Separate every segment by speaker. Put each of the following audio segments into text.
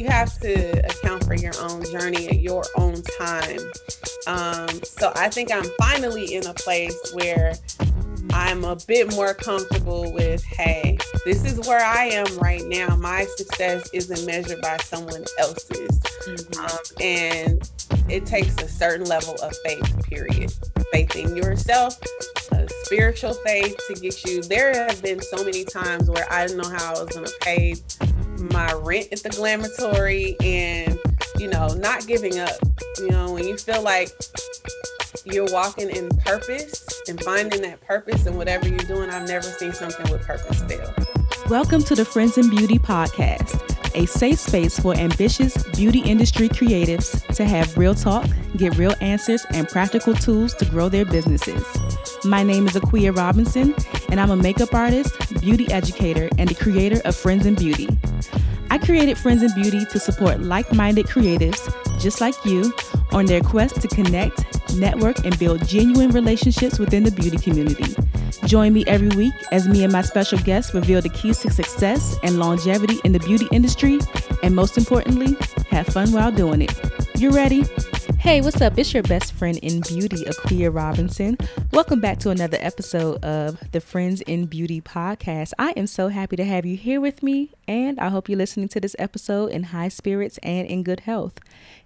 Speaker 1: you have to account for your own journey at your own time. Um, so I think I'm finally in a place where I'm a bit more comfortable with, hey, this is where I am right now. My success isn't measured by someone else's. Mm-hmm. Um, and it takes a certain level of faith, period. Faith in yourself, a spiritual faith to get you. There have been so many times where I didn't know how I was going to pay my rent at the glamatory and, you know, not giving up. You know, when you feel like you're walking in purpose and finding that purpose in whatever you're doing, I've never seen something with purpose fail.
Speaker 2: Welcome to the Friends in Beauty podcast, a safe space for ambitious beauty industry creatives to have real talk, get real answers, and practical tools to grow their businesses. My name is Aquia Robinson, and I'm a makeup artist, beauty educator, and the creator of Friends in Beauty. I created Friends in Beauty to support like minded creatives just like you on their quest to connect, network, and build genuine relationships within the beauty community. Join me every week as me and my special guests reveal the keys to success and longevity in the beauty industry, and most importantly, have fun while doing it. You ready? Hey, what's up? It's your best friend in beauty, Aquia Robinson. Welcome back to another episode of the Friends in Beauty podcast. I am so happy to have you here with me, and I hope you're listening to this episode in high spirits and in good health.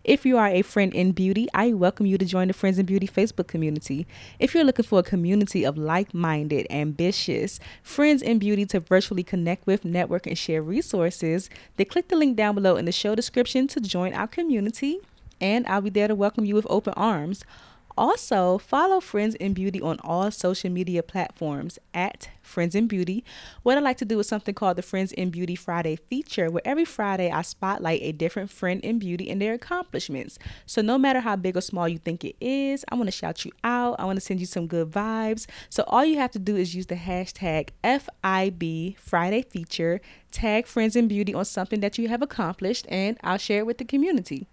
Speaker 2: If you are a friend in beauty, I welcome you to join the Friends in Beauty Facebook community. If you're looking for a community of like minded, ambitious friends in beauty to virtually connect with, network, and share resources, then click the link down below in the show description to join our community and I'll be there to welcome you with open arms. Also, follow Friends in Beauty on all social media platforms at Friends in Beauty. What I like to do is something called the Friends in Beauty Friday feature, where every Friday I spotlight a different friend in beauty and their accomplishments. So, no matter how big or small you think it is, I want to shout you out. I want to send you some good vibes. So, all you have to do is use the hashtag FIB Friday feature, tag Friends in Beauty on something that you have accomplished, and I'll share it with the community.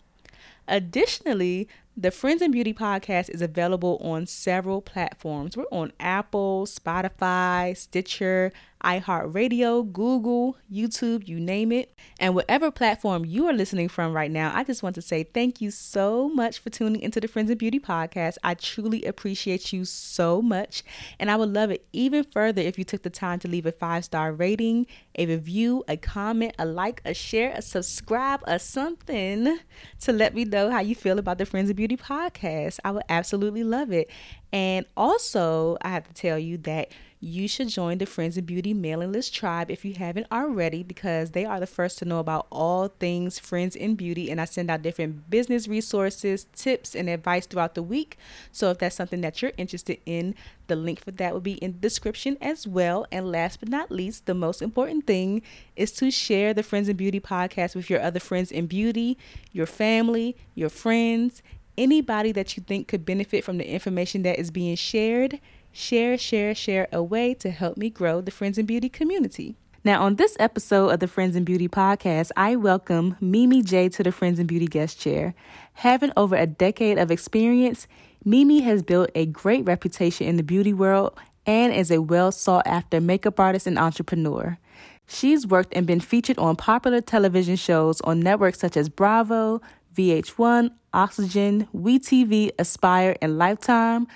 Speaker 2: Additionally, the Friends in Beauty podcast is available on several platforms. We're on Apple, Spotify, Stitcher, iHeartRadio, Google, YouTube, you name it. And whatever platform you are listening from right now, I just want to say thank you so much for tuning into the Friends in Beauty podcast. I truly appreciate you so much. And I would love it even further if you took the time to leave a five star rating, a review, a comment, a like, a share, a subscribe, or something to let me know how you feel about the Friends in Beauty podcast. I would absolutely love it. And also, I have to tell you that you should join the Friends in Beauty mailing list tribe if you haven't already, because they are the first to know about all things Friends in Beauty. And I send out different business resources, tips, and advice throughout the week. So if that's something that you're interested in, the link for that will be in the description as well. And last but not least, the most important thing is to share the Friends in Beauty podcast with your other friends in beauty, your family, your friends, anybody that you think could benefit from the information that is being shared share, share, share away to help me grow the Friends in Beauty community. Now, on this episode of the Friends in Beauty podcast, I welcome Mimi J to the Friends in Beauty guest chair. Having over a decade of experience, Mimi has built a great reputation in the beauty world and is a well sought after makeup artist and entrepreneur. She's worked and been featured on popular television shows on networks such as Bravo, VH1, Oxygen, WeTV, Aspire, and Lifetime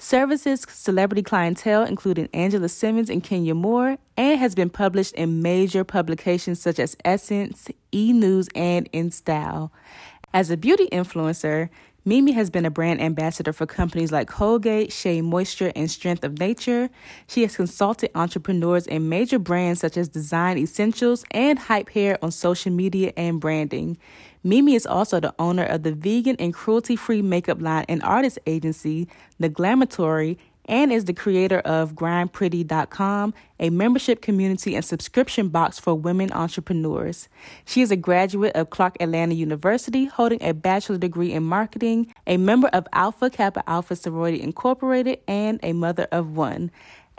Speaker 2: services celebrity clientele, including Angela Simmons and Kenya Moore, and has been published in major publications such as Essence, E! News, and In Style. As a beauty influencer, Mimi has been a brand ambassador for companies like Colgate, Shea Moisture, and Strength of Nature. She has consulted entrepreneurs and major brands such as Design Essentials and Hype Hair on social media and branding. Mimi is also the owner of the vegan and cruelty free makeup line and artist agency, The Glamatory, and is the creator of grindpretty.com, a membership community and subscription box for women entrepreneurs. She is a graduate of Clark Atlanta University, holding a bachelor degree in marketing, a member of Alpha Kappa Alpha Sorority Incorporated, and a mother of one.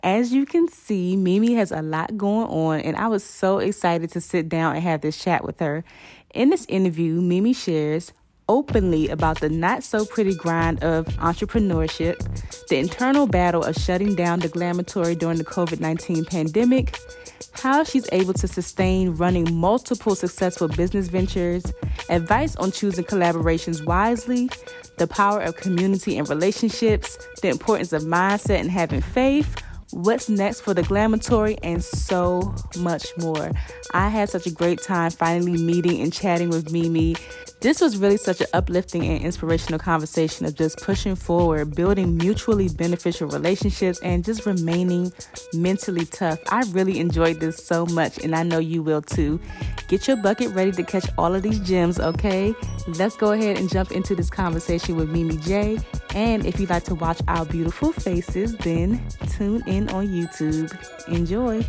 Speaker 2: As you can see, Mimi has a lot going on, and I was so excited to sit down and have this chat with her. In this interview, Mimi shares openly about the not so pretty grind of entrepreneurship, the internal battle of shutting down the glamatory during the COVID 19 pandemic, how she's able to sustain running multiple successful business ventures, advice on choosing collaborations wisely, the power of community and relationships, the importance of mindset and having faith what's next for the glamatory, and so much more. I had such a great time finally meeting and chatting with Mimi. This was really such an uplifting and inspirational conversation of just pushing forward, building mutually beneficial relationships, and just remaining mentally tough. I really enjoyed this so much, and I know you will too. Get your bucket ready to catch all of these gems, okay? Let's go ahead and jump into this conversation with Mimi J. And if you'd like to watch our beautiful faces, then tune in on YouTube. Enjoy.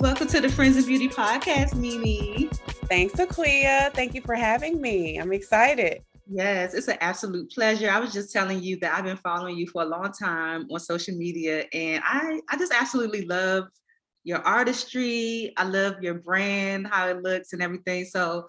Speaker 3: Welcome to the Friends of Beauty podcast, Mimi.
Speaker 1: Thanks, Aquia. Thank you for having me. I'm excited.
Speaker 3: Yes, it's an absolute pleasure. I was just telling you that I've been following you for a long time on social media, and I, I just absolutely love your artistry. I love your brand, how it looks, and everything. So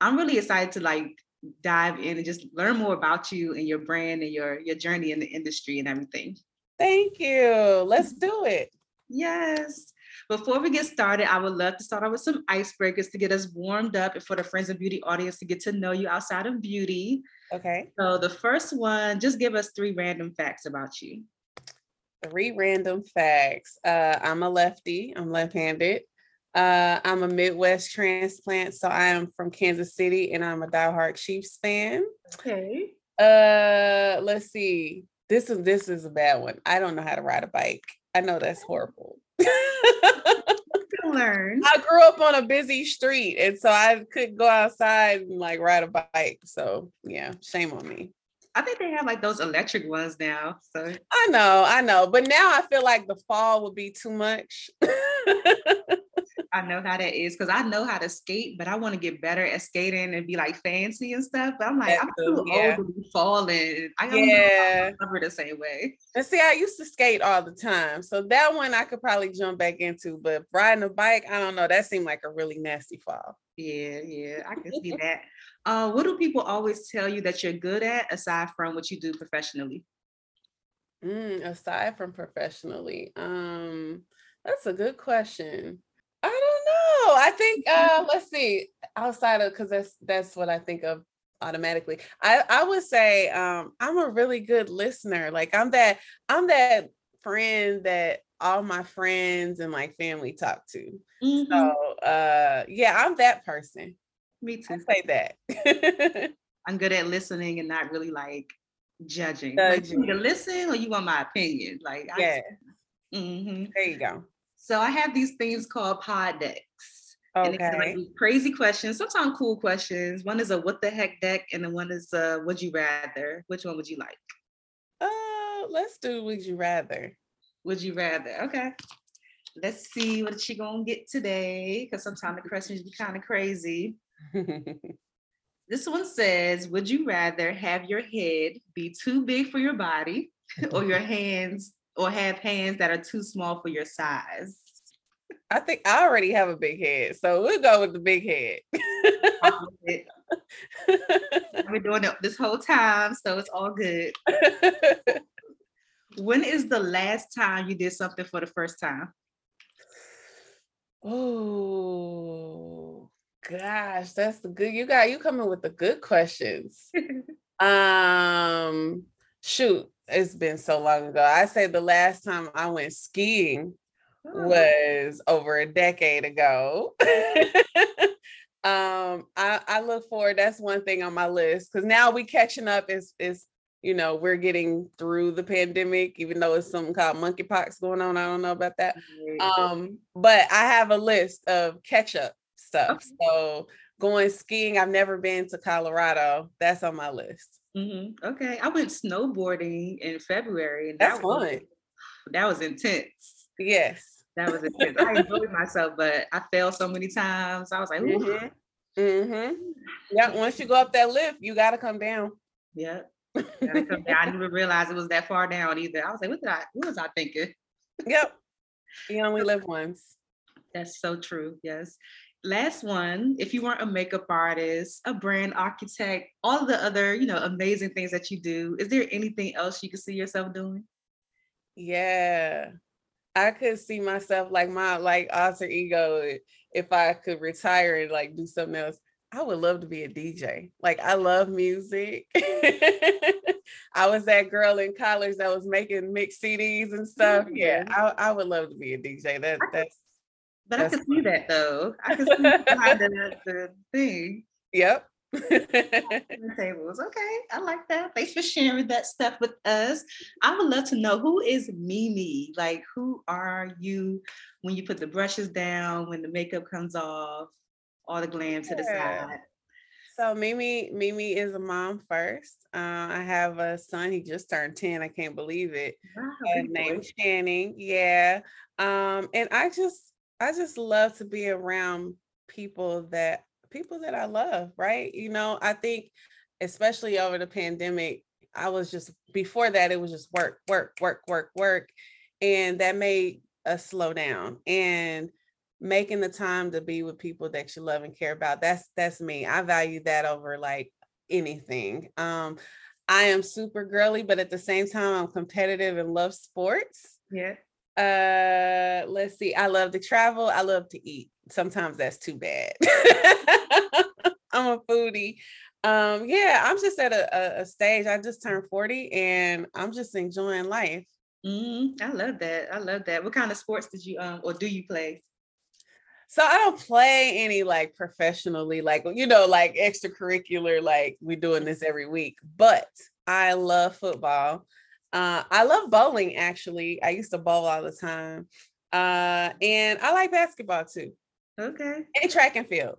Speaker 3: I'm really excited to like dive in and just learn more about you and your brand and your your journey in the industry and everything.
Speaker 1: Thank you. Let's do it.
Speaker 3: Yes. Before we get started, I would love to start off with some icebreakers to get us warmed up and for the Friends of Beauty audience to get to know you outside of beauty.
Speaker 1: Okay.
Speaker 3: So the first one, just give us three random facts about you.
Speaker 1: Three random facts. Uh, I'm a lefty. I'm left-handed. Uh, I'm a Midwest transplant, so I am from Kansas City, and I'm a diehard Chiefs fan.
Speaker 3: Okay.
Speaker 1: Uh, let's see. This is this is a bad one. I don't know how to ride a bike. I know that's horrible.
Speaker 3: learn.
Speaker 1: I grew up on a busy street, and so I couldn't go outside and like ride a bike. So yeah, shame on me.
Speaker 3: I think they have like those electric ones now. So
Speaker 1: I know, I know, but now I feel like the fall would be too much.
Speaker 3: I know how that is because I know how to skate, but I want to get better at skating and be like fancy and stuff. But I'm like, I'm too yeah. old to be falling. I don't yeah. remember the same way.
Speaker 1: And see, I used to skate all the time, so that one I could probably jump back into. But riding a bike, I don't know. That seemed like a really nasty fall.
Speaker 3: Yeah, yeah, I can see that. Uh, what do people always tell you that you're good at aside from what you do professionally?
Speaker 1: Mm, aside from professionally, um, that's a good question. I. I think uh let's see, outside of because that's that's what I think of automatically. I I would say um I'm a really good listener. Like I'm that I'm that friend that all my friends and my family talk to. Mm-hmm. So uh yeah, I'm that person.
Speaker 3: Me too.
Speaker 1: I say that.
Speaker 3: I'm good at listening and not really like judging. judging. Like, you listen or you want my opinion. Like
Speaker 1: yeah. I, mm-hmm. There you go.
Speaker 3: So I have these things called pod decks. Okay. And it's like crazy questions, sometimes cool questions. One is a what the heck deck, and the one is a would you rather. Which one would you like?
Speaker 1: Uh, let's do would you rather.
Speaker 3: Would you rather? Okay. Let's see what she gonna get today. Because sometimes the questions be kind of crazy. this one says, Would you rather have your head be too big for your body or your hands or have hands that are too small for your size?
Speaker 1: I think I already have a big head, so we'll go with the big head.
Speaker 3: I've been doing it this whole time, so it's all good. when is the last time you did something for the first time?
Speaker 1: Oh gosh, that's the good. You got you coming with the good questions. um, shoot, it's been so long ago. I say the last time I went skiing oh. was over a decade ago. um, I, I look forward. That's one thing on my list because now we catching up. Is is you know we're getting through the pandemic, even though it's something called monkeypox going on. I don't know about that. Um, but I have a list of catch up stuff. Okay. So going skiing, I've never been to Colorado. That's on my list.
Speaker 3: Mm-hmm. Okay, I went snowboarding in February,
Speaker 1: and that's that was, fun.
Speaker 3: That was intense.
Speaker 1: Yes,
Speaker 3: that was intense. I enjoyed myself, but I fell so many times. I was like, Ooh.
Speaker 1: mm-hmm. Mm-hmm. Yeah, once you go up that lift, you got to come down.
Speaker 3: Yeah, gotta come down. I didn't even realize it was that far down either. I was like, what did I? What was I thinking?
Speaker 1: Yep. You only live once.
Speaker 3: That's so true. Yes. Last one, if you weren't a makeup artist, a brand architect, all the other, you know, amazing things that you do, is there anything else you could see yourself doing?
Speaker 1: Yeah. I could see myself like my like alter ego if I could retire and like do something else. I would love to be a DJ. Like I love music. I was that girl in college that was making mixed CDs and stuff. Mm-hmm. Yeah, I, I would love to be a DJ. That that's
Speaker 3: but that's I can see that though. I can see behind the, the thing.
Speaker 1: Yep.
Speaker 3: The tables. Okay, I like that. Thanks for sharing that stuff with us. I would love to know who is Mimi? Like, who are you when you put the brushes down, when the makeup comes off, all the glam yeah. to the side?
Speaker 1: So Mimi, Mimi is a mom first. Uh, I have a son. He just turned ten. I can't believe it. Wow, named Channing. Yeah. Um, and I just, I just love to be around people that people that I love. Right. You know, I think, especially over the pandemic, I was just before that it was just work, work, work, work, work, and that made us slow down. And making the time to be with people that you love and care about that's that's me i value that over like anything um i am super girly but at the same time i'm competitive and love sports
Speaker 3: yeah
Speaker 1: uh let's see i love to travel i love to eat sometimes that's too bad i'm a foodie um yeah i'm just at a, a, stage i just turned 40 and i'm just enjoying life
Speaker 3: mm, i love that i love that what kind of sports did you um or do you play
Speaker 1: so I don't play any like professionally, like you know, like extracurricular, like we're doing this every week. But I love football. Uh, I love bowling actually. I used to bowl all the time. Uh, and I like basketball too.
Speaker 3: Okay.
Speaker 1: And track and field.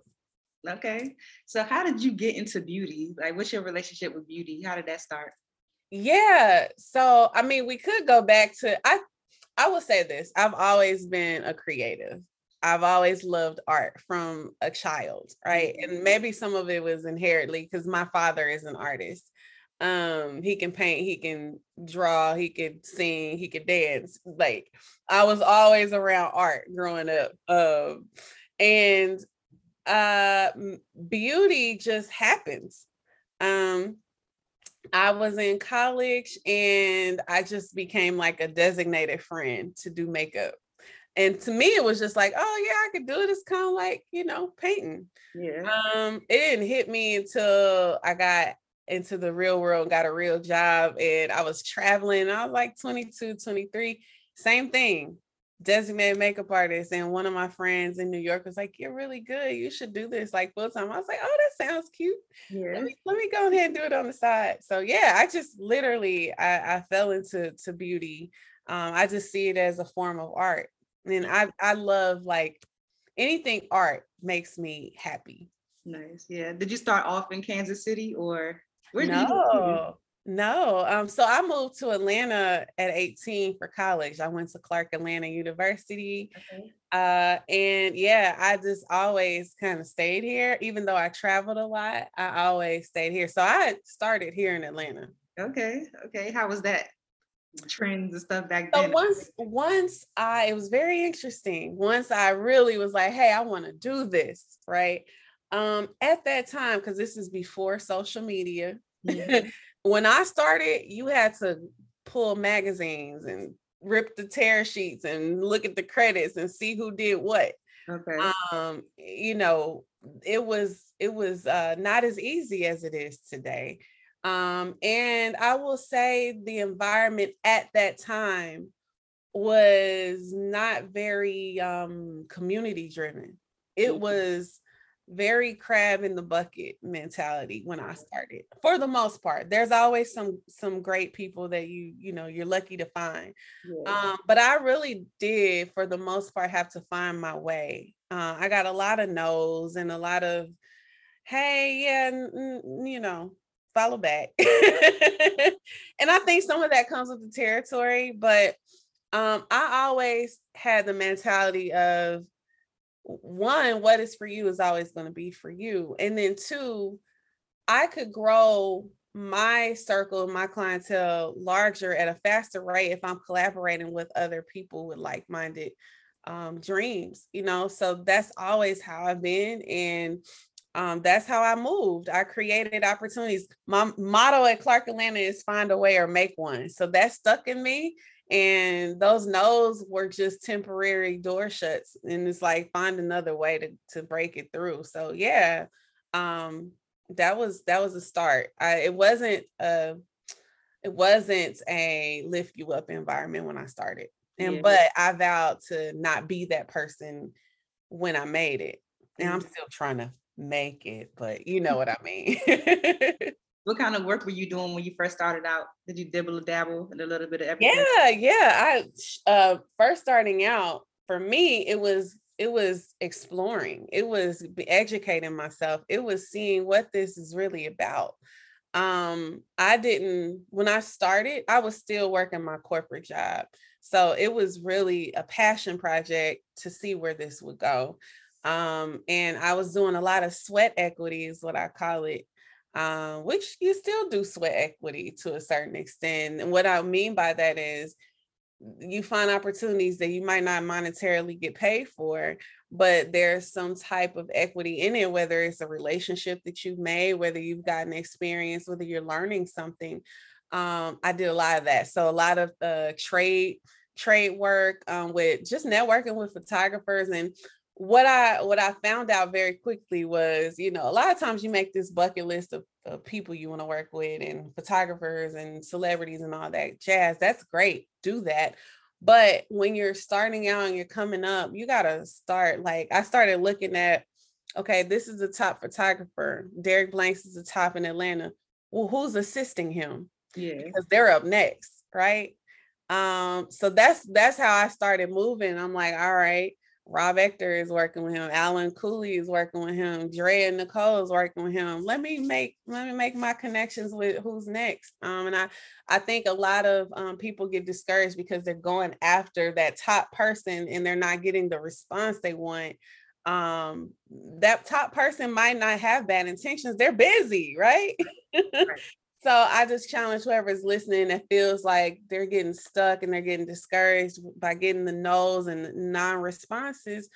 Speaker 3: Okay. So how did you get into beauty? Like what's your relationship with beauty? How did that start?
Speaker 1: Yeah. So I mean, we could go back to I I will say this. I've always been a creative. I've always loved art from a child, right? And mm-hmm. maybe some of it was inherently because my father is an artist. Um, he can paint, he can draw, he could sing, he could dance. Like I was always around art growing up. Um, and uh beauty just happens. Um, I was in college and I just became like a designated friend to do makeup and to me it was just like oh yeah i could do it it's kind of like you know painting
Speaker 3: yeah
Speaker 1: um it didn't hit me until i got into the real world got a real job and i was traveling i was like 22 23 same thing designated makeup artist and one of my friends in new york was like you're really good you should do this like full time i was like oh that sounds cute
Speaker 3: yeah
Speaker 1: let me, let me go ahead and do it on the side so yeah i just literally i, I fell into to beauty um, i just see it as a form of art and I I love like anything art makes me happy.
Speaker 3: Nice. Yeah. Did you start off in Kansas City or
Speaker 1: where no, No. Um, so I moved to Atlanta at 18 for college. I went to Clark Atlanta University. Okay. Uh, and yeah, I just always kind of stayed here, even though I traveled a lot. I always stayed here. So I started here in Atlanta.
Speaker 3: Okay. Okay. How was that? trends and stuff back then.
Speaker 1: So once once I it was very interesting. Once I really was like, hey, I want to do this, right? Um, at that time, because this is before social media. Mm-hmm. when I started, you had to pull magazines and rip the tear sheets and look at the credits and see who did what.
Speaker 3: Okay.
Speaker 1: Um, you know, it was it was uh not as easy as it is today. Um, and I will say the environment at that time was not very um, community driven. It mm-hmm. was very crab in the bucket mentality when I started. For the most part, there's always some some great people that you you know you're lucky to find. Yeah. Um, but I really did, for the most part, have to find my way. Uh, I got a lot of no's and a lot of, hey, yeah, n- you know, follow back. and I think some of that comes with the territory, but um, I always had the mentality of one, what is for you is always going to be for you. And then two, I could grow my circle, my clientele larger at a faster rate if I'm collaborating with other people with like minded um, dreams, you know. So that's always how I've been. And um, that's how I moved. I created opportunities. My motto at Clark Atlanta is find a way or make one. So that stuck in me. And those no's were just temporary door shuts. And it's like find another way to to break it through. So yeah, um, that was that was a start. I, it wasn't a it wasn't a lift you up environment when I started. And yeah. but I vowed to not be that person when I made it. And I'm mm-hmm. still trying to make it, but you know what I mean.
Speaker 3: what kind of work were you doing when you first started out? Did you dibble dabble in a little bit of everything?
Speaker 1: Yeah, yeah. I uh first starting out for me, it was it was exploring. It was educating myself. It was seeing what this is really about. Um, I didn't when I started, I was still working my corporate job. So it was really a passion project to see where this would go. Um, and I was doing a lot of sweat equity, is what I call it, um, which you still do sweat equity to a certain extent. And what I mean by that is you find opportunities that you might not monetarily get paid for, but there's some type of equity in it, whether it's a relationship that you've made, whether you've gotten experience, whether you're learning something. Um, I did a lot of that. So a lot of uh, trade trade work um, with just networking with photographers and what I what I found out very quickly was, you know, a lot of times you make this bucket list of, of people you want to work with and photographers and celebrities and all that jazz. That's great. Do that. But when you're starting out and you're coming up, you gotta start like I started looking at, okay, this is the top photographer. Derek Blanks is the top in Atlanta. Well, who's assisting him?
Speaker 3: Yeah.
Speaker 1: Because they're up next, right? Um, so that's that's how I started moving. I'm like, all right, Rob Ector is working with him. Alan Cooley is working with him. Dre and Nicole is working with him. Let me make let me make my connections with who's next. Um, and I I think a lot of um, people get discouraged because they're going after that top person and they're not getting the response they want. Um, that top person might not have bad intentions. They're busy, right? right. So I just challenge whoever's listening that feels like they're getting stuck and they're getting discouraged by getting the no's and non-responses,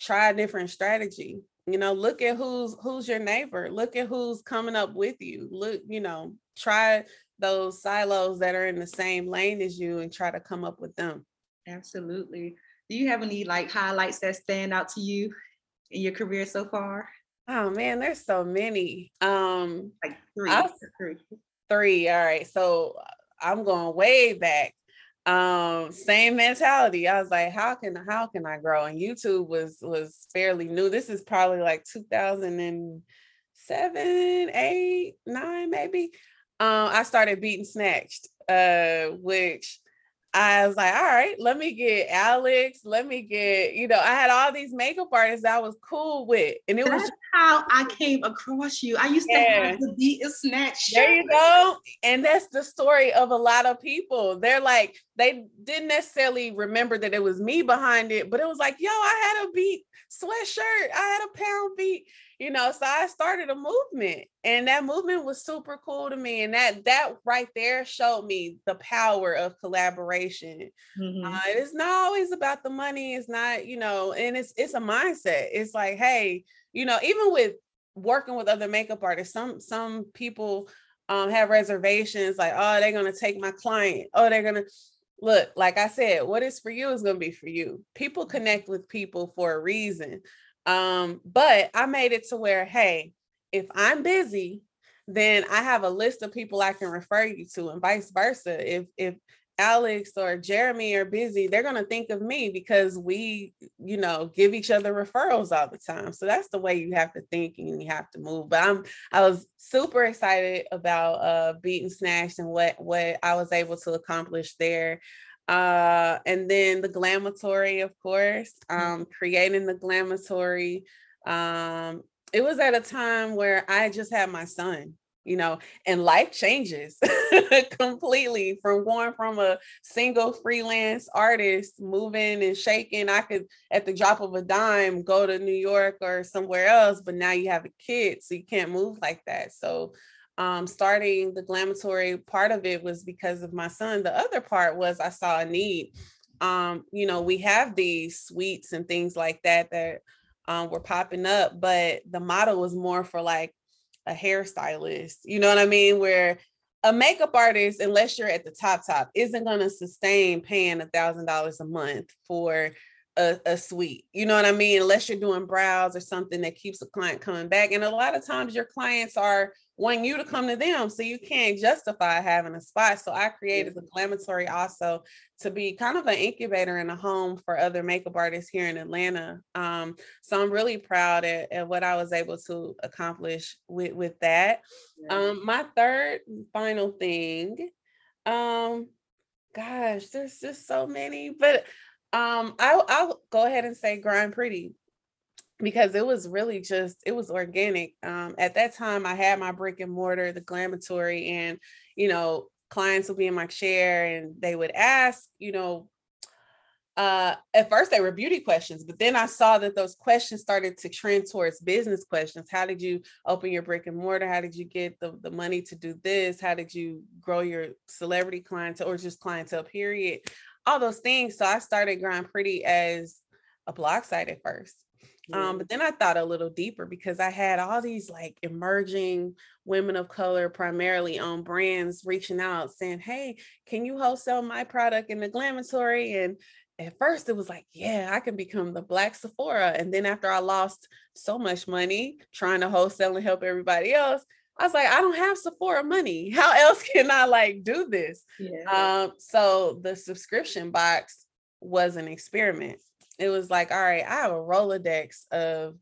Speaker 1: try a different strategy. You know, look at who's who's your neighbor, look at who's coming up with you. Look, you know, try those silos that are in the same lane as you and try to come up with them.
Speaker 3: Absolutely. Do you have any like highlights that stand out to you in your career so far?
Speaker 1: Oh man, there's so many. Um
Speaker 3: like three.
Speaker 1: three. Three. All right. So uh, I'm going way back. Um, same mentality. I was like, how can how can I grow? And YouTube was was fairly new. This is probably like 2007, 8, 9, maybe. Um, I started Beat and Snatched, uh, which I was like, all right, let me get Alex. Let me get, you know, I had all these makeup artists I was cool with. And it
Speaker 3: That's
Speaker 1: was
Speaker 3: how I came across you. I used yeah. to have the beat and snatch.
Speaker 1: There you go. And that's the story of a lot of people. They're like, they didn't necessarily remember that it was me behind it, but it was like, yo, I had a beat sweatshirt. I had a pound beat you know so i started a movement and that movement was super cool to me and that that right there showed me the power of collaboration. Mm-hmm. uh, it's not always about the money it's not you know and it's it's a mindset it's like hey you know even with working with other makeup artists some some people um have reservations like oh they're gonna take my client oh they're gonna look like i said what is for you is going to be for you. People connect with people for a reason um, but I made it to where, hey, if I'm busy, then I have a list of people I can refer you to, and vice versa. If if Alex or Jeremy are busy, they're going to think of me because we, you know, give each other referrals all the time. So that's the way you have to think and you have to move. But I'm I was super excited about uh beat and snatch and what what I was able to accomplish there uh and then the glamatory of course mm. um creating the glamatory um it was at a time where i just had my son you know and life changes completely from going from a single freelance artist moving and shaking i could at the drop of a dime go to new york or somewhere else but now you have a kid so you can't move like that so um, starting the glamatory part of it was because of my son. The other part was I saw a need um, you know, we have these suites and things like that that um, were popping up, but the model was more for like a hairstylist, you know what I mean? Where a makeup artist, unless you're at the top top, isn't going to sustain paying a thousand dollars a month for a, a suite. You know what I mean? Unless you're doing brows or something that keeps a client coming back. And a lot of times your clients are wanting you to come to them. So you can't justify having a spot. So I created the Glamatory also to be kind of an incubator and a home for other makeup artists here in Atlanta. Um, so I'm really proud at, at, what I was able to accomplish with, with that. Um, my third final thing, um, gosh, there's just so many, but um, I'll, I'll go ahead and say grind pretty because it was really just it was organic um, at that time i had my brick and mortar the glamatory and you know clients would be in my chair and they would ask you know uh, at first they were beauty questions, but then I saw that those questions started to trend towards business questions. How did you open your brick and mortar? How did you get the, the money to do this? How did you grow your celebrity clientele or just clientele period? All those things. So I started Grind Pretty as a blog site at first. Um, but then I thought a little deeper because I had all these like emerging women of color, primarily on brands, reaching out saying, Hey, can you wholesale my product in the glamatory? And at first it was like, yeah, I can become the black Sephora. And then after I lost so much money trying to wholesale and help everybody else, I was like, I don't have Sephora money. How else can I like do this? Yeah. Um, so the subscription box was an experiment it was like, all right, I have a Rolodex of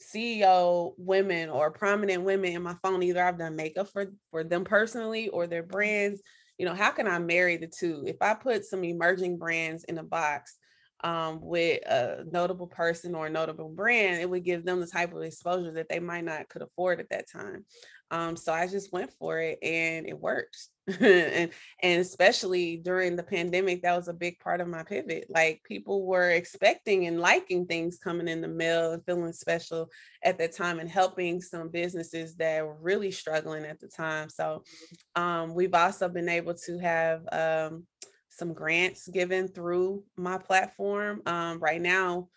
Speaker 1: CEO women or prominent women in my phone. Either I've done makeup for, for them personally or their brands. You know, how can I marry the two? If I put some emerging brands in a box um, with a notable person or a notable brand, it would give them the type of exposure that they might not could afford at that time. Um, so I just went for it and it worked. and and especially during the pandemic, that was a big part of my pivot. Like people were expecting and liking things coming in the mail and feeling special at that time and helping some businesses that were really struggling at the time. So um, we've also been able to have um, some grants given through my platform. Um, right now,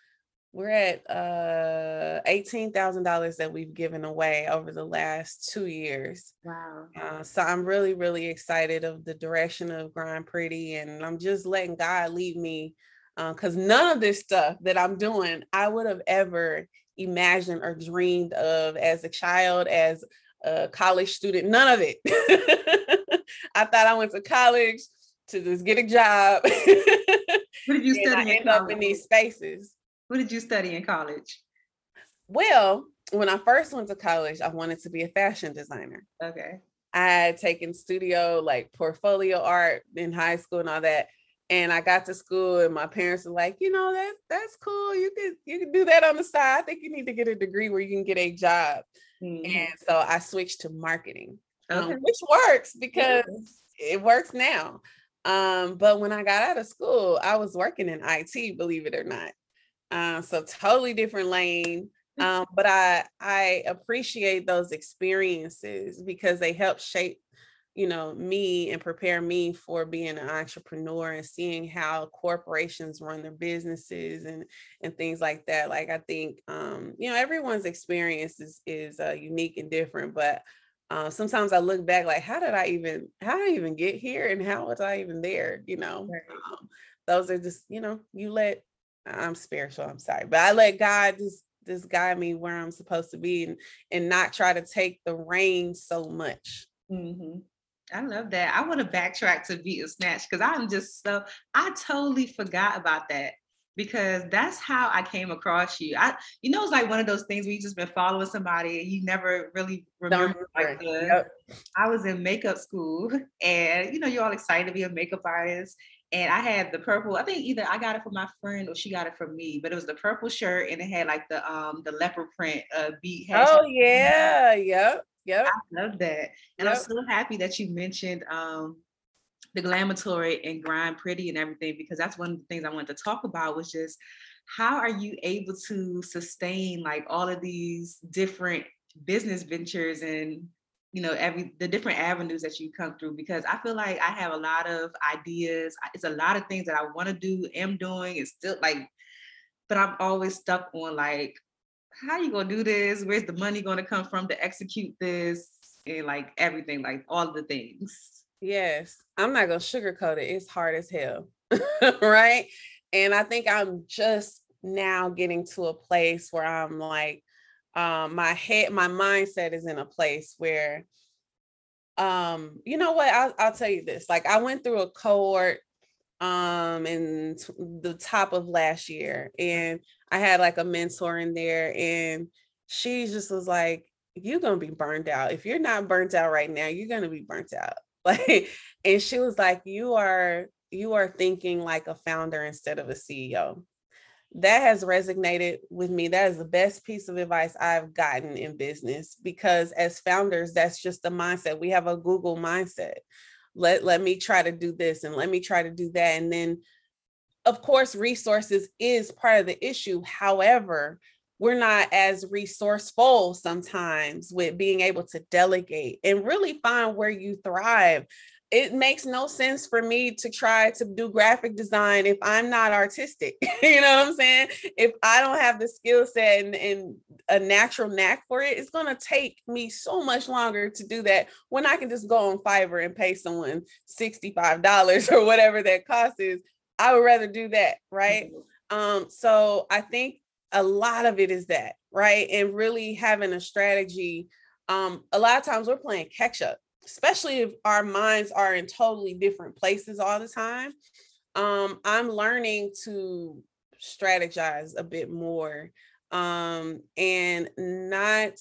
Speaker 1: we're at uh $18,000 that we've given away over the last two years.
Speaker 3: Wow.
Speaker 1: Uh, so I'm really, really excited of the direction of Grind Pretty and I'm just letting God lead me because uh, none of this stuff that I'm doing, I would have ever imagined or dreamed of as a child, as a college student, none of it. I thought I went to college to just get a job.
Speaker 3: what did you study?
Speaker 1: I end up in these spaces.
Speaker 3: What did you study in college?
Speaker 1: Well, when I first went to college, I wanted to be a fashion designer.
Speaker 3: Okay.
Speaker 1: I had taken studio like portfolio art in high school and all that. And I got to school and my parents were like, you know, that that's cool. You could you can do that on the side. I think you need to get a degree where you can get a job. Mm-hmm. And so I switched to marketing, um, okay. um, which works because yeah. it works now. Um, but when I got out of school, I was working in IT, believe it or not. Uh, so totally different lane. Um, but I I appreciate those experiences because they help shape, you know, me and prepare me for being an entrepreneur and seeing how corporations run their businesses and and things like that. Like I think um, you know, everyone's experience is is uh, unique and different, but uh, sometimes I look back like, how did I even, how did I even get here, and how was I even there? You know, right. um, those are just, you know, you let I'm spiritual, I'm sorry, but I let God just just guide me where I'm supposed to be and and not try to take the reins so much.
Speaker 3: Mm-hmm. I love that. I want to backtrack to Beat and Snatch because I'm just so I totally forgot about that because that's how I came across you. I, you know, it's like one of those things where you just been following somebody and you never really remember. Like the, yep. I was in makeup school, and you know, you're all excited to be a makeup artist, and I had the purple. I think either I got it from my friend or she got it from me, but it was the purple shirt and it had like the um the leopard print uh beat.
Speaker 1: Oh yeah, yep, yep.
Speaker 3: I love that, and yep. I'm so happy that you mentioned um the glamatory and grind pretty and everything because that's one of the things I wanted to talk about was just how are you able to sustain like all of these different business ventures and you know every the different avenues that you come through because i feel like i have a lot of ideas. It's a lot of things that i want to do am doing it's still like but i'm always stuck on like how you gonna do this? Where's the money gonna come from to execute this? And like everything like all the things.
Speaker 1: Yes i'm not gonna sugarcoat it it's hard as hell right? And i think i'm just now getting to a place where i'm like um my head my mindset is in a place where um you know what I'll, I'll tell you this like i went through a cohort um in the top of last year and i had like a mentor in there and she just was like you're gonna be burned out. If you're not burnt out right now you're gonna be burnt out. Like and she was like you are you are thinking like a founder instead of a ceo that has resonated with me. That is the best piece of advice I've gotten in business because as founders, that's just the mindset. We have a Google mindset. Let let me try to do this and let me try to do that. And then of course, resources is part of the issue. However, we're not as resourceful sometimes with being able to delegate and really find where you thrive it makes no sense for me to try to do graphic design if I'm not artistic. you know what I'm saying? If I don't have the skill set and, and, a natural knack for it, it's going to take me so much longer to do that when I can just go on Fiverr and pay someone $65 or whatever that cost is. I would rather do that. Right. Mm-hmm. Um, so I think a lot of it is that, right? And really having a strategy. Um, a lot of times we're playing catch up especially if our minds are in totally different places all the time um i'm learning to strategize a bit more um and not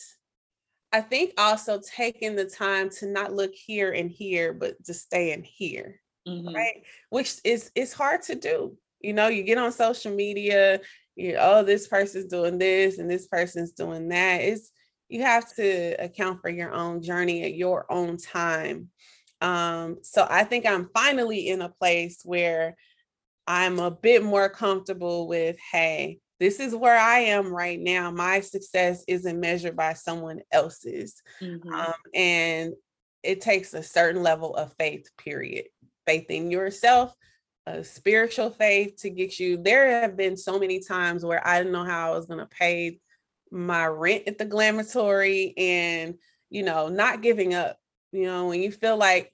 Speaker 1: i think also taking the time to not look here and here but to stay in here mm-hmm. right which is it's hard to do you know you get on social media you oh this person's doing this and this person's doing that it's you have to account for your own journey at your own time. Um, so I think I'm finally in a place where I'm a bit more comfortable with, hey, this is where I am right now. My success isn't measured by someone else's. Mm-hmm. Um, and it takes a certain level of faith, period. Faith in yourself, a spiritual faith to get you. There have been so many times where I didn't know how I was going to pay my rent at the glamatory and you know not giving up you know when you feel like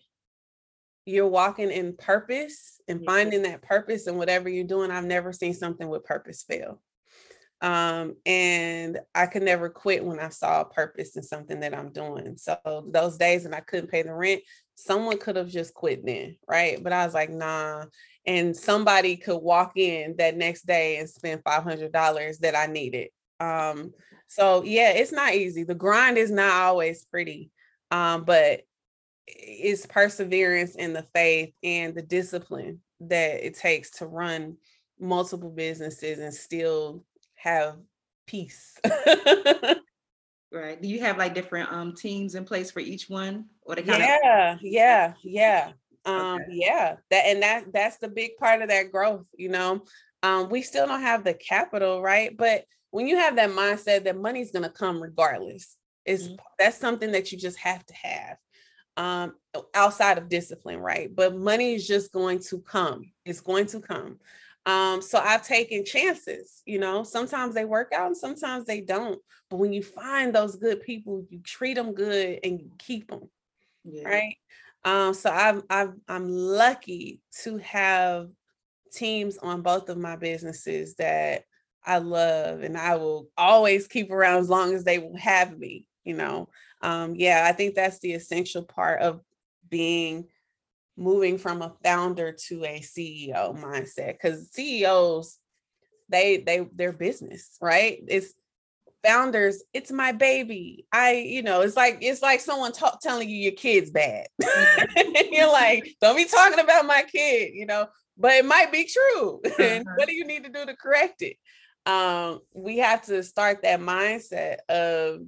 Speaker 1: you're walking in purpose and finding that purpose and whatever you're doing i've never seen something with purpose fail. Um, and i could never quit when i saw a purpose in something that i'm doing. So those days when i couldn't pay the rent someone could have just quit then right? But i was like nah. And somebody could walk in that next day and spend $500 that i needed um, so yeah, it's not easy. The grind is not always pretty, um, but it's perseverance in the faith and the discipline that it takes to run multiple businesses and still have peace.
Speaker 3: right. Do you have like different um teams in place for each one?
Speaker 1: Or the kind yeah, of- yeah, yeah. Um, okay. yeah, that and that that's the big part of that growth, you know. Um, we still don't have the capital, right? But when you have that mindset that money's going to come regardless is mm-hmm. that's something that you just have to have um outside of discipline right but money is just going to come it's going to come um so i've taken chances you know sometimes they work out and sometimes they don't but when you find those good people you treat them good and you keep them yeah. right um so i'm i i'm lucky to have teams on both of my businesses that I love and I will always keep around as long as they will have me, you know. Um, yeah, I think that's the essential part of being moving from a founder to a CEO mindset because CEOs they they their business, right? It's founders, it's my baby. I, you know, it's like it's like someone talk, telling you your kid's bad. Mm-hmm. You're like, don't be talking about my kid, you know, but it might be true. and uh-huh. what do you need to do to correct it? Um, we have to start that mindset of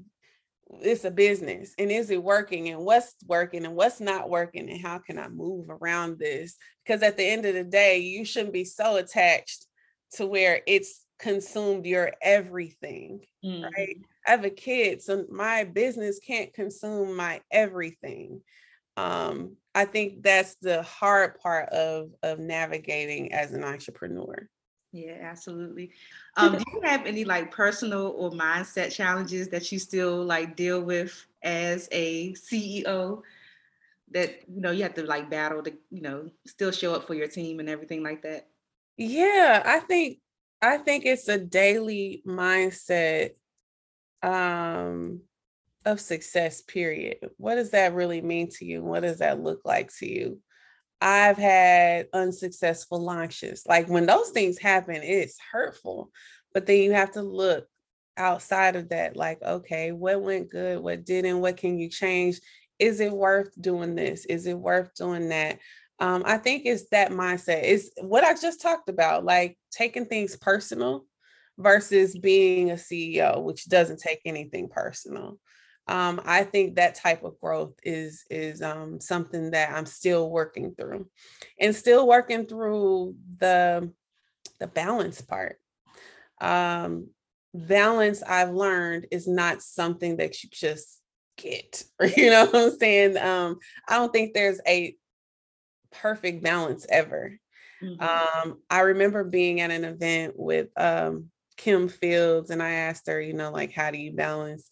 Speaker 1: it's a business and is it working and what's working and what's not working and how can I move around this? Because at the end of the day, you shouldn't be so attached to where it's consumed your everything, mm-hmm. right? I have a kid, so my business can't consume my everything. Um, I think that's the hard part of of navigating as an entrepreneur.
Speaker 3: Yeah, absolutely. Um, do you have any like personal or mindset challenges that you still like deal with as a CEO that you know you have to like battle to you know still show up for your team and everything like that?
Speaker 1: Yeah, I think I think it's a daily mindset um of success period. What does that really mean to you? What does that look like to you? I've had unsuccessful launches. Like when those things happen, it's hurtful. But then you have to look outside of that like okay, what went good, what didn't, what can you change? Is it worth doing this? Is it worth doing that? um, I think it's that mindset. It's what I just talked about, like taking things personal versus being a CEO, which doesn't take anything personal. Um, I think that type of growth is is um, something that I'm still working through, and still working through the the balance part. Um, balance I've learned is not something that you just get. You know what I'm saying? Um, I don't think there's a perfect balance ever. Mm-hmm. Um, I remember being at an event with um, Kim Fields, and I asked her, you know, like, how do you balance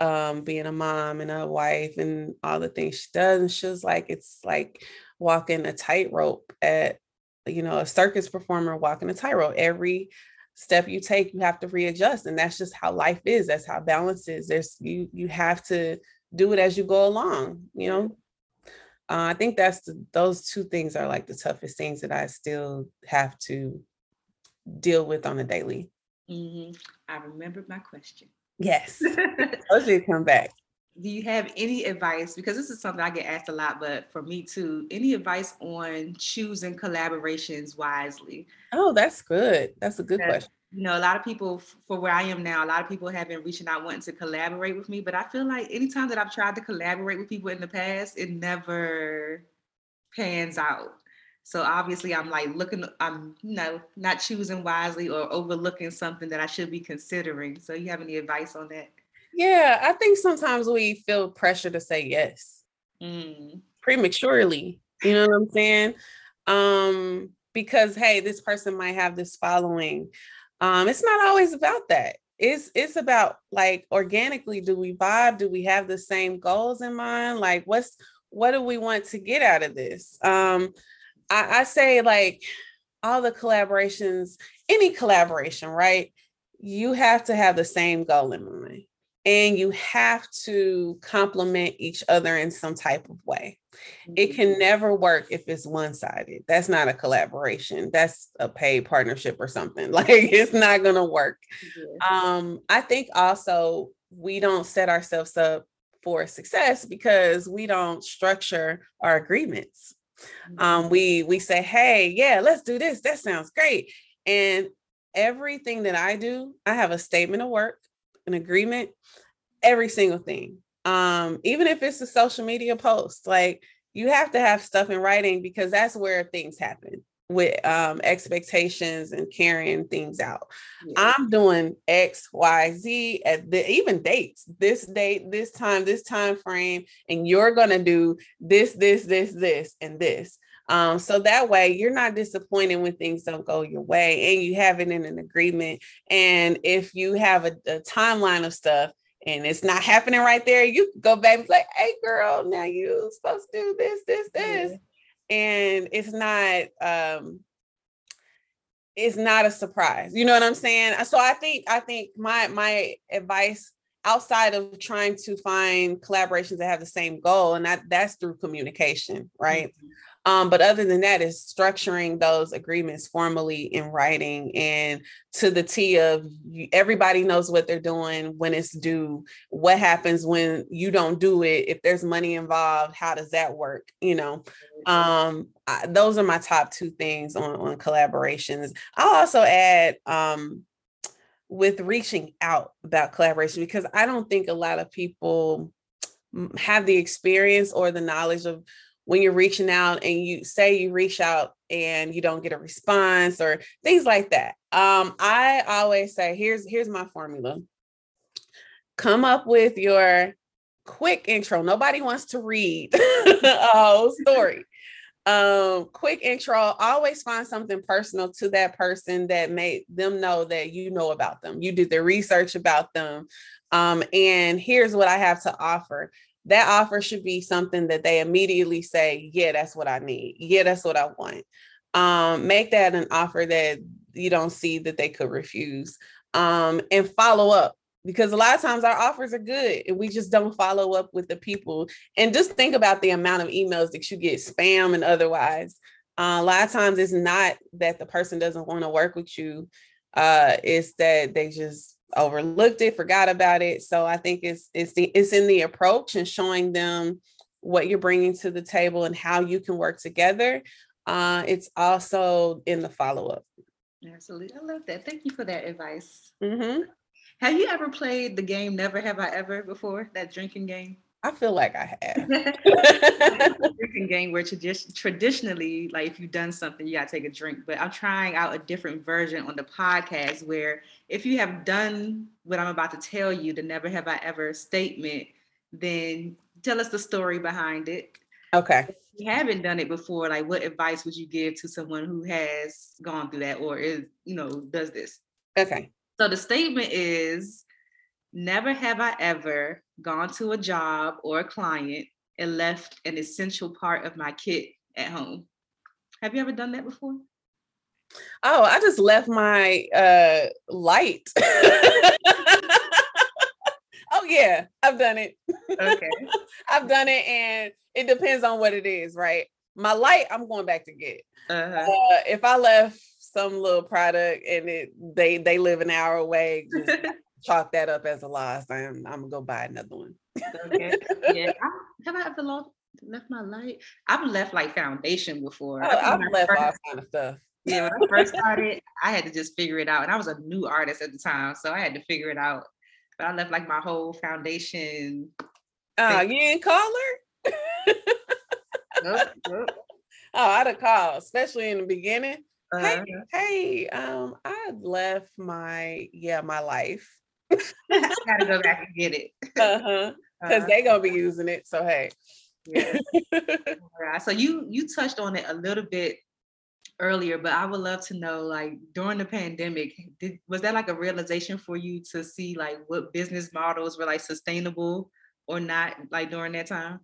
Speaker 1: um, being a mom and a wife and all the things she does? And she was like, it's like walking a tightrope at, you know, a circus performer walking a tightrope. Every step you take, you have to readjust, and that's just how life is. That's how balance is. There's you you have to do it as you go along. You know, uh, I think that's the, those two things are like the toughest things that I still have to deal with on a daily.
Speaker 3: Mm-hmm. I remembered my question.
Speaker 1: Yes. Those should come back.
Speaker 3: Do you have any advice? Because this is something I get asked a lot, but for me too, any advice on choosing collaborations wisely?
Speaker 1: Oh, that's good. That's a good question
Speaker 3: you know, a lot of people for where I am now, a lot of people have been reaching out wanting to collaborate with me. But I feel like anytime that I've tried to collaborate with people in the past, it never pans out. So obviously I'm like looking, I'm you know, not choosing wisely or overlooking something that I should be considering. So you have any advice on that?
Speaker 1: Yeah, I think sometimes we feel pressure to say yes mm. prematurely. You know what I'm saying? Um, because hey, this person might have this following um, it's not always about that. It's it's about like organically, do we vibe? Do we have the same goals in mind? Like what's what do we want to get out of this? Um, I, I say like all the collaborations, any collaboration, right? You have to have the same goal in mind and you have to complement each other in some type of way. It can mm-hmm. never work if it's one sided. That's not a collaboration. That's a paid partnership or something. Like it's not going to work. Um, I think also we don't set ourselves up for success because we don't structure our agreements. Um, mm-hmm. we we say, hey, yeah, let's do this. That sounds great. And everything that I do, I have a statement of work, an agreement, every single thing. Um, even if it's a social media post, like you have to have stuff in writing because that's where things happen with um, expectations and carrying things out. Yeah. I'm doing X, Y, Z at the even dates, this date, this time, this time frame, and you're gonna do this, this, this, this, and this. Um, so that way you're not disappointed when things don't go your way and you have it in an agreement. And if you have a, a timeline of stuff, and it's not happening right there, you go back and like, hey girl, now you supposed to do this, this, this. Yeah. And it's not um it's not a surprise. You know what I'm saying? So I think I think my my advice outside of trying to find collaborations that have the same goal and that that's through communication, right? Um, but other than that, is structuring those agreements formally in writing and to the T of everybody knows what they're doing when it's due. What happens when you don't do it? If there's money involved, how does that work? You know, um, I, those are my top two things on, on collaborations. I'll also add um, with reaching out about collaboration because I don't think a lot of people have the experience or the knowledge of when you're reaching out and you say you reach out and you don't get a response or things like that. Um, I always say, here's here's my formula. come up with your quick intro. Nobody wants to read a whole story. Um, quick intro. Always find something personal to that person that made them know that you know about them. You did the research about them. Um, and here's what I have to offer. That offer should be something that they immediately say, Yeah, that's what I need. Yeah, that's what I want. Um, make that an offer that you don't see that they could refuse. Um, and follow up because a lot of times our offers are good and we just don't follow up with the people. And just think about the amount of emails that you get spam and otherwise. Uh, a lot of times it's not that the person doesn't want to work with you. Uh, it's that they just overlooked it, forgot about it. So I think it's it's the it's in the approach and showing them what you're bringing to the table and how you can work together. Uh, it's also in the follow up.
Speaker 3: Absolutely, I love that. Thank you for that advice.
Speaker 1: Mm-hmm.
Speaker 3: Have you ever played the game Never Have I Ever before? That drinking game?
Speaker 1: I feel like I have.
Speaker 3: drinking game where tradi- traditionally, like if you've done something, you gotta take a drink. But I'm trying out a different version on the podcast where if you have done what I'm about to tell you, the never have I ever statement, then tell us the story behind it.
Speaker 1: Okay.
Speaker 3: If you haven't done it before, like what advice would you give to someone who has gone through that or is, you know, does this?
Speaker 1: Okay.
Speaker 3: So the statement is never have I ever gone to a job or a client and left an essential part of my kit at home. Have you ever done that before?
Speaker 1: Oh, I just left my uh light. oh yeah, I've done it.
Speaker 3: Okay.
Speaker 1: I've done it and it depends on what it is, right? My light, I'm going back to get.
Speaker 3: Uh-huh.
Speaker 1: Uh, if I left some little product and it they they live an hour away, just chalk that up as a loss. I'm I'm gonna go buy another one.
Speaker 3: okay. Yeah. I, have I ever lost, left my light? I've left like foundation before.
Speaker 1: Oh, I've left first, all kind of stuff.
Speaker 3: Yeah, when I first started, I had to just figure it out. And I was a new artist at the time, so I had to figure it out. But I left like my whole foundation.
Speaker 1: Oh, you didn't call her?
Speaker 3: nope, nope.
Speaker 1: Oh, I'd have called, especially in the beginning.
Speaker 3: Uh-huh.
Speaker 1: Hey, hey, um, I left my yeah, my life.
Speaker 3: Gotta go back and get it.
Speaker 1: Uh-huh. Because uh-huh. they gonna be using it. So hey.
Speaker 3: Yeah. right. So you you touched on it a little bit earlier, but I would love to know, like during the pandemic, did, was that like a realization for you to see like what business models were like sustainable or not, like during that time?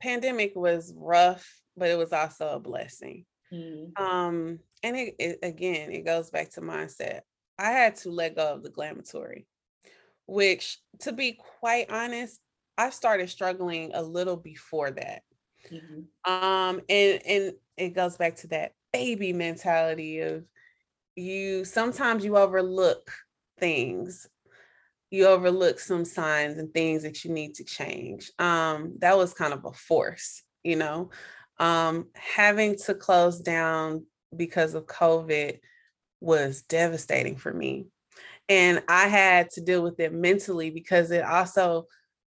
Speaker 1: Pandemic was rough, but it was also a blessing.
Speaker 3: Mm.
Speaker 1: Um, and it, it, again, it goes back to mindset. I had to let go of the glamatory, which, to be quite honest, I started struggling a little before that.
Speaker 3: Mm-hmm.
Speaker 1: Um, and and it goes back to that baby mentality of you. Sometimes you overlook things. You overlook some signs and things that you need to change. Um, that was kind of a force, you know um, having to close down because of COVID was devastating for me. And I had to deal with it mentally because it also,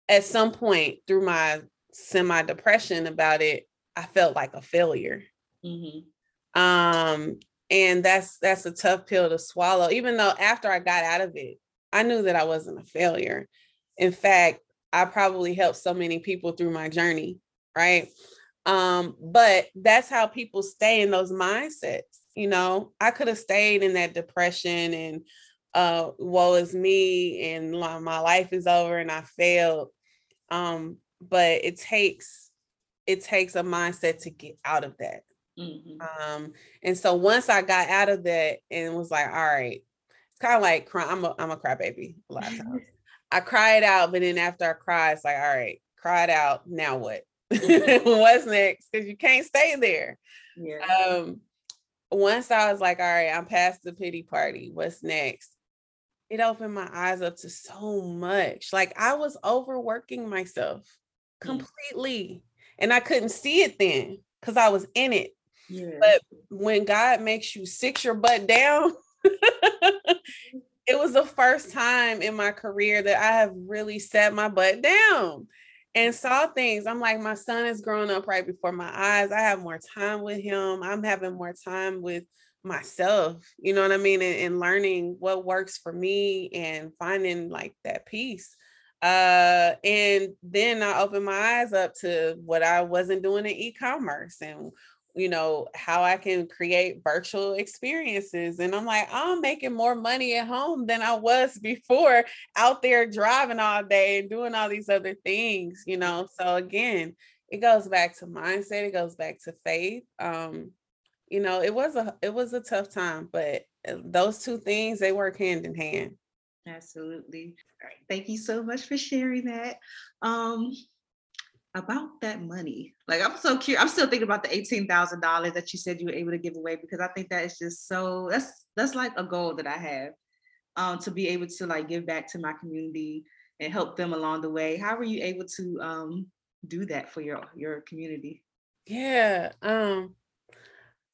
Speaker 1: at some point through my semi depression about it, I felt like a failure.
Speaker 3: Mm-hmm.
Speaker 1: Um, and that's that's a tough pill to swallow. Even though after I got out of it, I knew that I wasn't a failure. In fact, I probably helped so many people through my journey, right? Um, but that's how people stay in those mindsets. You know, I could have stayed in that depression and uh woe is me and my life is over and I failed. Um, but it takes it takes a mindset to get out of that.
Speaker 3: Mm-hmm.
Speaker 1: Um, and so once I got out of that and was like, all right, it's kind of like crying. I'm a I'm a crybaby a lot of times. I cry it out, but then after I cry, it's like, all right, cry it out. Now what? what's next because you can't stay there
Speaker 3: yeah
Speaker 1: um once i was like all right i'm past the pity party. What's next? It opened my eyes up to so much. Like i was overworking myself completely and i couldn't see it then because i was in it.
Speaker 3: Yeah.
Speaker 1: but when god makes you sit your butt down it was the first time in my career that i have really set my butt down and saw things. I'm like, my son is growing up right before my eyes. I have more time with him. I'm having more time with myself, you know what I mean? And, and, learning what works for me and finding like that peace. Uh, and then I opened my eyes up to what I wasn't doing in e-commerce and you know how I can create virtual experiences. And I'm like, I'm making more money at home than I was before out there driving all day and doing all these other things, you know. So again, it goes back to mindset, it goes back to faith. Um, you know, it was a it was a tough time, but uh, those two things they work hand in hand.
Speaker 3: Absolutely. All right. Thank you so much for sharing that. Um about that money. Like I'm so curious. I'm still thinking about the eighteen thousand dollars that you said you were able to give away because I think that is just so that's that's like a goal that I have. Um, to be able to like give back to my community and help them along the way. How were you able to um do that for your your community?
Speaker 1: Yeah. Um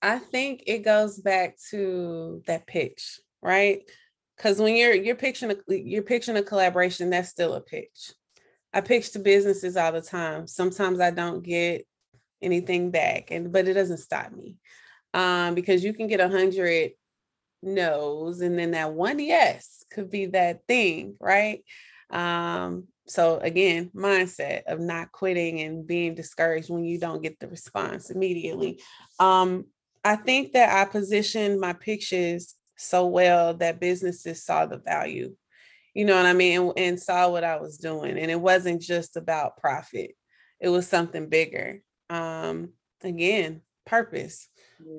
Speaker 1: I think it goes back to that pitch, right? Because when you're you're pitching a you're pitching a collaboration, that's still a pitch. I pitch to businesses all the time. Sometimes I don't get anything back, and but it doesn't stop me. Um, because you can get a hundred no's, and then that one yes could be that thing, right? Um, so again, mindset of not quitting and being discouraged when you don't get the response immediately. Um, I think that I positioned my pictures so well that businesses saw the value, you know what I mean, and, and saw what I was doing. And it wasn't just about profit, it was something bigger. Um, again, purpose.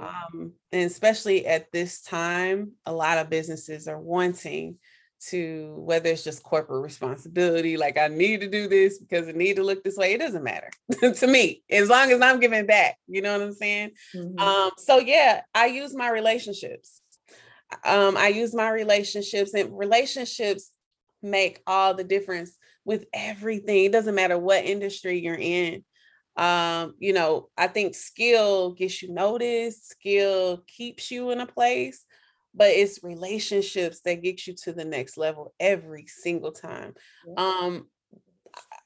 Speaker 1: Um, and especially at this time, a lot of businesses are wanting to whether it's just corporate responsibility, like I need to do this because it need to look this way. It doesn't matter to me as long as I'm giving back. You know what I'm saying? Mm-hmm. Um, so yeah, I use my relationships. Um, I use my relationships, and relationships make all the difference with everything. It doesn't matter what industry you're in. Um, you know, I think skill gets you noticed, skill keeps you in a place but it's relationships that get you to the next level every single time. Um,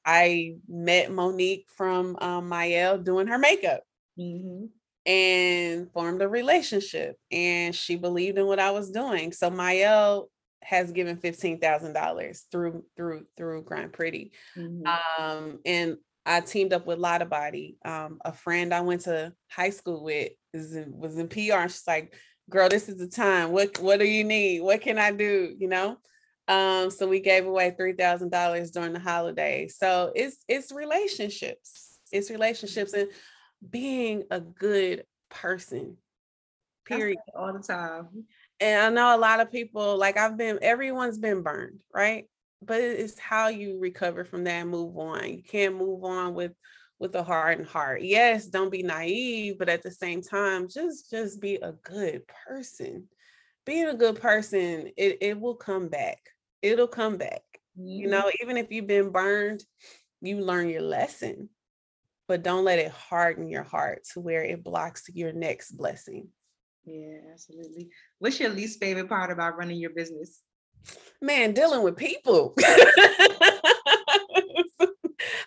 Speaker 1: I met Monique from um, Mielle doing her makeup mm-hmm. and formed a relationship, and she believed in what I was doing. So Mielle has given fifteen thousand dollars through through through Grind Pretty, mm-hmm. um, and I teamed up with Lottabody. Um, a friend I went to high school with is in, was in PR. She's like, girl, this is the time. What what do you need? What can I do? You know? Um, so we gave away three thousand dollars during the holiday. So it's it's relationships. It's relationships and being a good person.
Speaker 3: Period. All the time.
Speaker 1: And I know a lot of people, like I've been, everyone's been burned, right? But it's how you recover from that and move on. You can't move on with with a hardened heart. Yes, don't be naive, but at the same time, just just be a good person. Being a good person, it, it will come back. It'll come back. Mm-hmm. You know, even if you've been burned, you learn your lesson, but don't let it harden your heart to where it blocks your next blessing.
Speaker 3: Yeah, absolutely. What's your least favorite part about running your business?
Speaker 1: Man, dealing with people.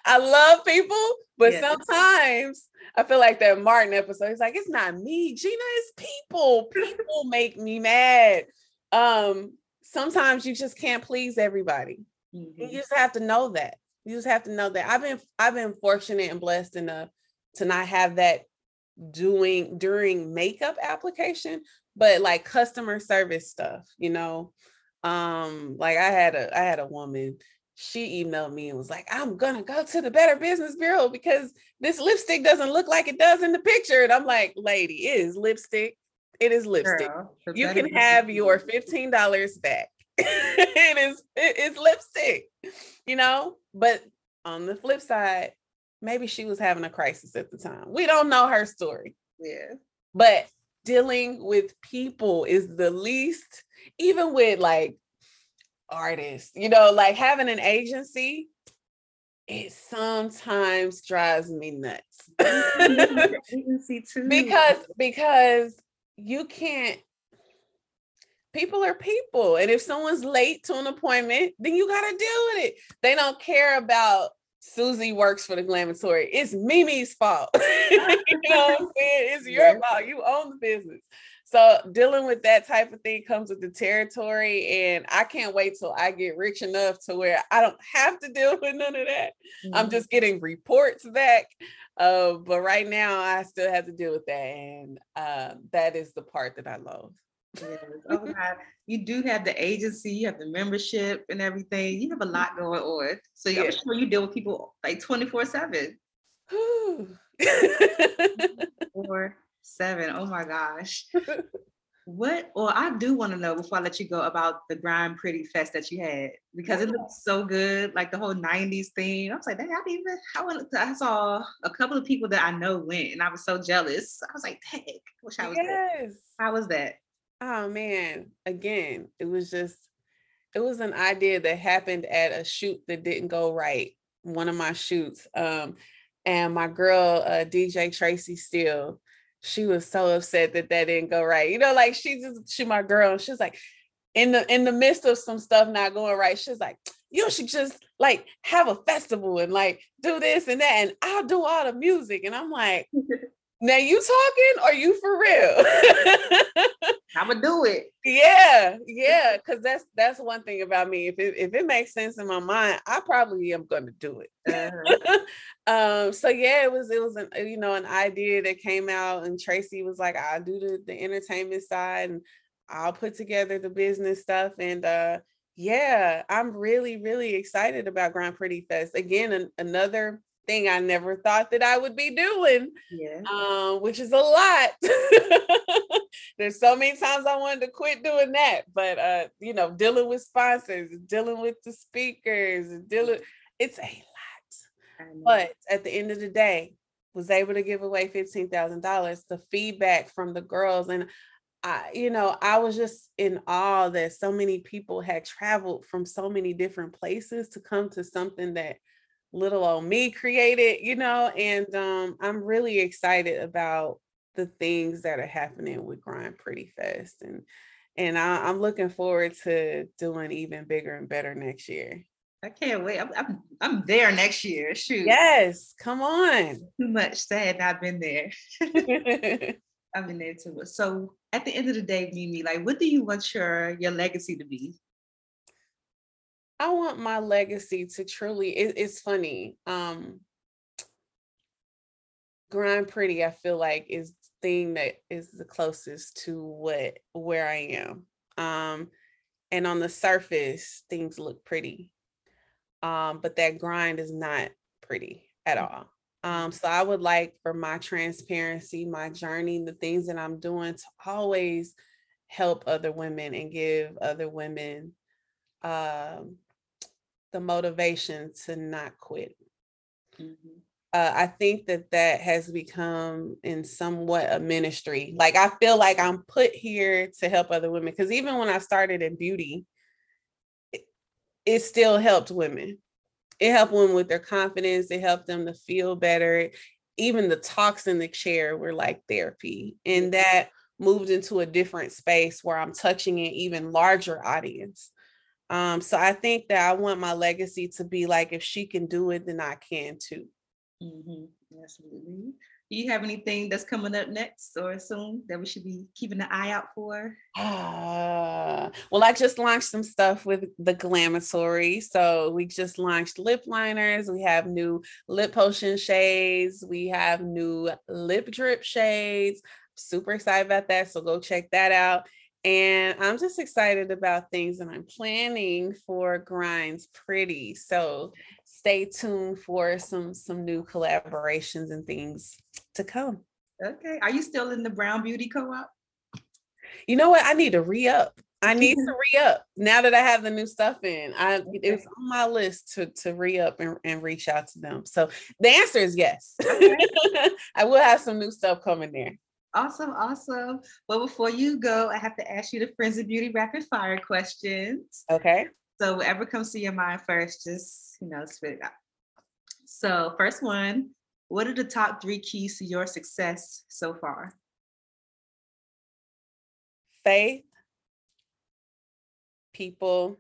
Speaker 1: I love people, but yes. sometimes I feel like that Martin episode. He's like, it's not me, Gina. It's people. People make me mad. Um, sometimes you just can't please everybody. Mm-hmm. You just have to know that. You just have to know that. I've been I've been fortunate and blessed enough to not have that doing during makeup application, but like customer service stuff, you know. Um, like I had a I had a woman she emailed me and was like, I'm gonna go to the Better Business Bureau because this lipstick doesn't look like it does in the picture. And I'm like, lady, it is lipstick. It is lipstick. Girl, you can have your $15 back. it is it is lipstick, you know. But on the flip side, maybe she was having a crisis at the time. We don't know her story.
Speaker 3: Yeah.
Speaker 1: But dealing with people is the least, even with like artists, You know, like having an agency, it sometimes drives me nuts. agency too. Because because you can't people are people and if someone's late to an appointment then you got to deal with it they don't care about susie works for the glamatory it's mimi's fault. You know what i'm saying? It's your fault. You own the business. So dealing with that type of thing comes with the territory and i can't wait till i get rich enough to where i don't have to deal with none of that. Mm-hmm. i'm just getting reports back uh, but right now i still have to deal with that and uh, that is the part that i love
Speaker 3: oh, you do have the agency you have the membership and everything you have a lot going on so yeah. i'm sure you deal with people like 24 7 Four, seven. Oh my gosh. what well i do want to know before i let you go about the grind pretty fest that you had because it looks so good like the whole 90s theme i was like dang, i didn't even I, went, I saw a couple of people that i know went and i was so jealous i was like heck wish i was yes. there how was that
Speaker 1: oh man again it was just it was an idea that happened at a shoot that didn't go right one of my shoots um and my girl uh, dj tracy steele she was so upset that that didn't go right. You know, like she just she my girl. She's like, in the in the midst of some stuff not going right, she's like, you should just like have a festival and like do this and that, and I'll do all the music. And I'm like, now you talking or you for real?
Speaker 3: I'ma do it.
Speaker 1: Yeah, yeah. Cause that's that's one thing about me. If it if it makes sense in my mind, I probably am gonna do it. Uh-huh. um, so yeah, it was it was an you know an idea that came out, and Tracy was like, I'll do the, the entertainment side and I'll put together the business stuff. And uh yeah, I'm really, really excited about Grind Pretty Fest. Again, an, another thing I never thought that I would be doing. Yeah. Um, which is a lot. There's so many times I wanted to quit doing that, but uh, you know, dealing with sponsors, dealing with the speakers, dealing it's a lot. But at the end of the day, was able to give away fifteen thousand dollars. The feedback from the girls and I, you know, I was just in awe that so many people had traveled from so many different places to come to something that little old me created, you know, and um, I'm really excited about the things that are happening with Grind Pretty Fest, and and I, am looking forward to doing even bigger and better next year.
Speaker 3: I can't wait. I'm, I'm, I'm there next year. Shoot.
Speaker 1: Yes, come on.
Speaker 3: Too much said. I've been there. I've been there too. So at the end of the day, Mimi, like, what do you want your your legacy to be?
Speaker 1: I want my legacy to truly, it, it's funny. Um, Grind Pretty, I feel like is thing that is the closest to what where I am. Um, and on the surface, things look pretty. Um, but that grind is not pretty at mm. all. Um, so I would like for my transparency, my journey, the things that I'm doing to always help other women and give other women um, the motivation to not quit. Mm-hmm. Uh, I think that that has become in somewhat a ministry. Like I feel like I'm put here to help other women because even when I started in beauty, it, it still helped women. It helped women with their confidence. It helped them to feel better. Even the talks in the chair were like therapy, and that moved into a different space where I'm touching an even larger audience. Um, so I think that I want my legacy to be like, if she can do it, then I can too.
Speaker 3: Mm-hmm. Absolutely. Do you have anything that's coming up next or soon that we should be keeping an eye out for?
Speaker 1: Uh, well, I just launched some stuff with the Glamatory. So we just launched lip liners. We have new lip potion shades. We have new lip drip shades. Super excited about that. So go check that out. And I'm just excited about things and I'm planning for Grinds Pretty. So stay tuned for some some new collaborations and things to come.
Speaker 3: Okay. Are you still in the Brown Beauty Co-op?
Speaker 1: You know what? I need to re-up. I need to re-up now that I have the new stuff in. I okay. it's on my list to to re-up and, and reach out to them. So the answer is yes. Okay. I will have some new stuff coming there.
Speaker 3: Awesome, awesome. Well, before you go, I have to ask you the Friends in Beauty rapid fire questions.
Speaker 1: Okay.
Speaker 3: So whatever comes to your mind first, just you know, spit it out. So first one, what are the top three keys to your success so far?
Speaker 1: Faith, people,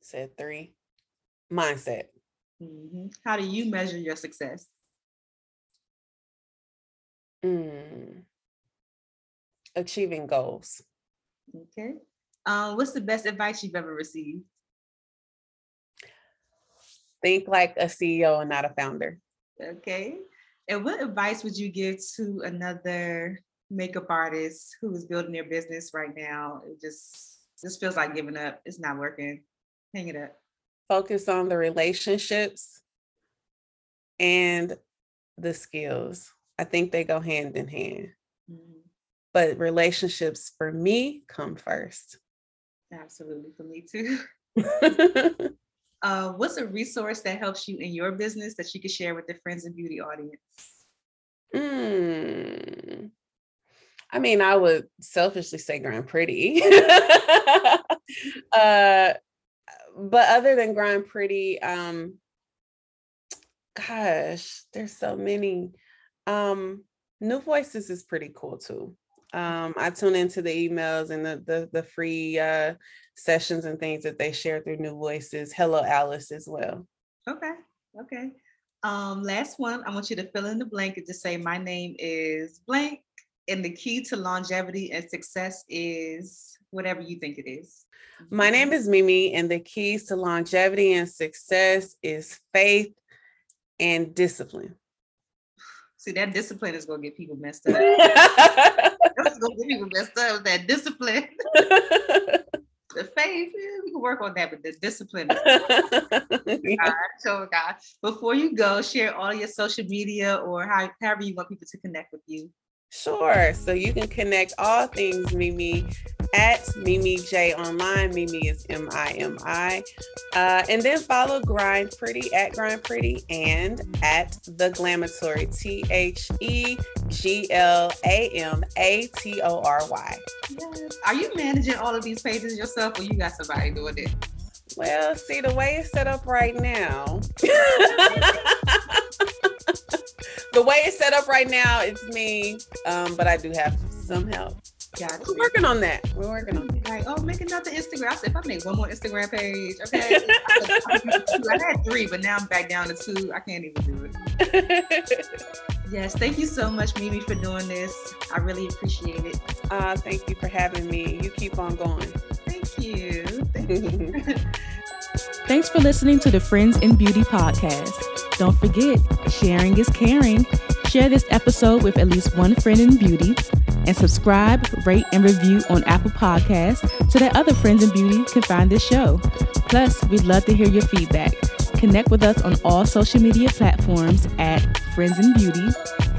Speaker 1: said three, mindset.
Speaker 3: Mm-hmm. How do you measure your success?
Speaker 1: Mm. achieving goals.
Speaker 3: Okay. Um, what's the best advice you've ever received?
Speaker 1: Think like a CEO and not a founder.
Speaker 3: Okay. And what advice would you give to another makeup artist who is building their business right now? It just just feels like giving up. It's not working. Hang it up.
Speaker 1: Focus on the relationships and the skills. I think they go hand in hand. Mm-hmm. But relationships for me come first.
Speaker 3: Absolutely, for me too. uh, what's a resource that helps you in your business that you could share with the Friends in Beauty audience?
Speaker 1: Mm. I mean, I would selfishly say Grind Pretty. uh, but other than Grind Pretty, um, gosh, there's so many. Um, New Voices is pretty cool too. Um, I tune into the emails and the the, the free uh, sessions and things that they share through New Voices. Hello, Alice, as well.
Speaker 3: Okay, okay. Um, last one, I want you to fill in the blank and just say, My name is blank. And the key to longevity and success is whatever you think it is.
Speaker 1: My name is Mimi, and the keys to longevity and success is faith and discipline.
Speaker 3: See, that discipline is going to get people messed up. That's to get people messed up. That discipline. the faith, yeah, we can work on that, but the discipline. God, so God. Before you go, share all your social media or how, however you want people to connect with you.
Speaker 1: Sure. So you can connect all things Mimi at Mimi J online. Mimi is M I M I. Uh, and then follow Grind Pretty at Grind Pretty and at The Glamatory T H E G L A M A T O R Y.
Speaker 3: Yes. Are you managing all of these pages yourself or you got somebody doing it?
Speaker 1: Well, see, the way it's set up right now. the way it's set up right now, it's me. Um, but I do have some help. Yeah, we're working on that. We're working on
Speaker 3: it. Like, oh, make another Instagram. I said, if I make one more Instagram page, okay. I, I had three, but now I'm back down to two. I can't even do it. yes, thank you so much, Mimi, for doing this. I really appreciate it.
Speaker 1: Uh, thank you for having me. You keep on going.
Speaker 3: 嘿嘿嘿嘿
Speaker 2: Thanks for listening to the Friends in Beauty podcast. Don't forget, sharing is caring. Share this episode with at least one friend in beauty and subscribe, rate, and review on Apple Podcasts so that other friends in beauty can find this show. Plus, we'd love to hear your feedback. Connect with us on all social media platforms at Friends in Beauty,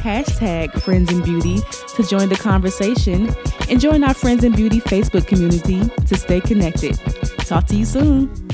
Speaker 2: hashtag Friends in Beauty to join the conversation, and join our Friends in Beauty Facebook community to stay connected. Talk to you soon.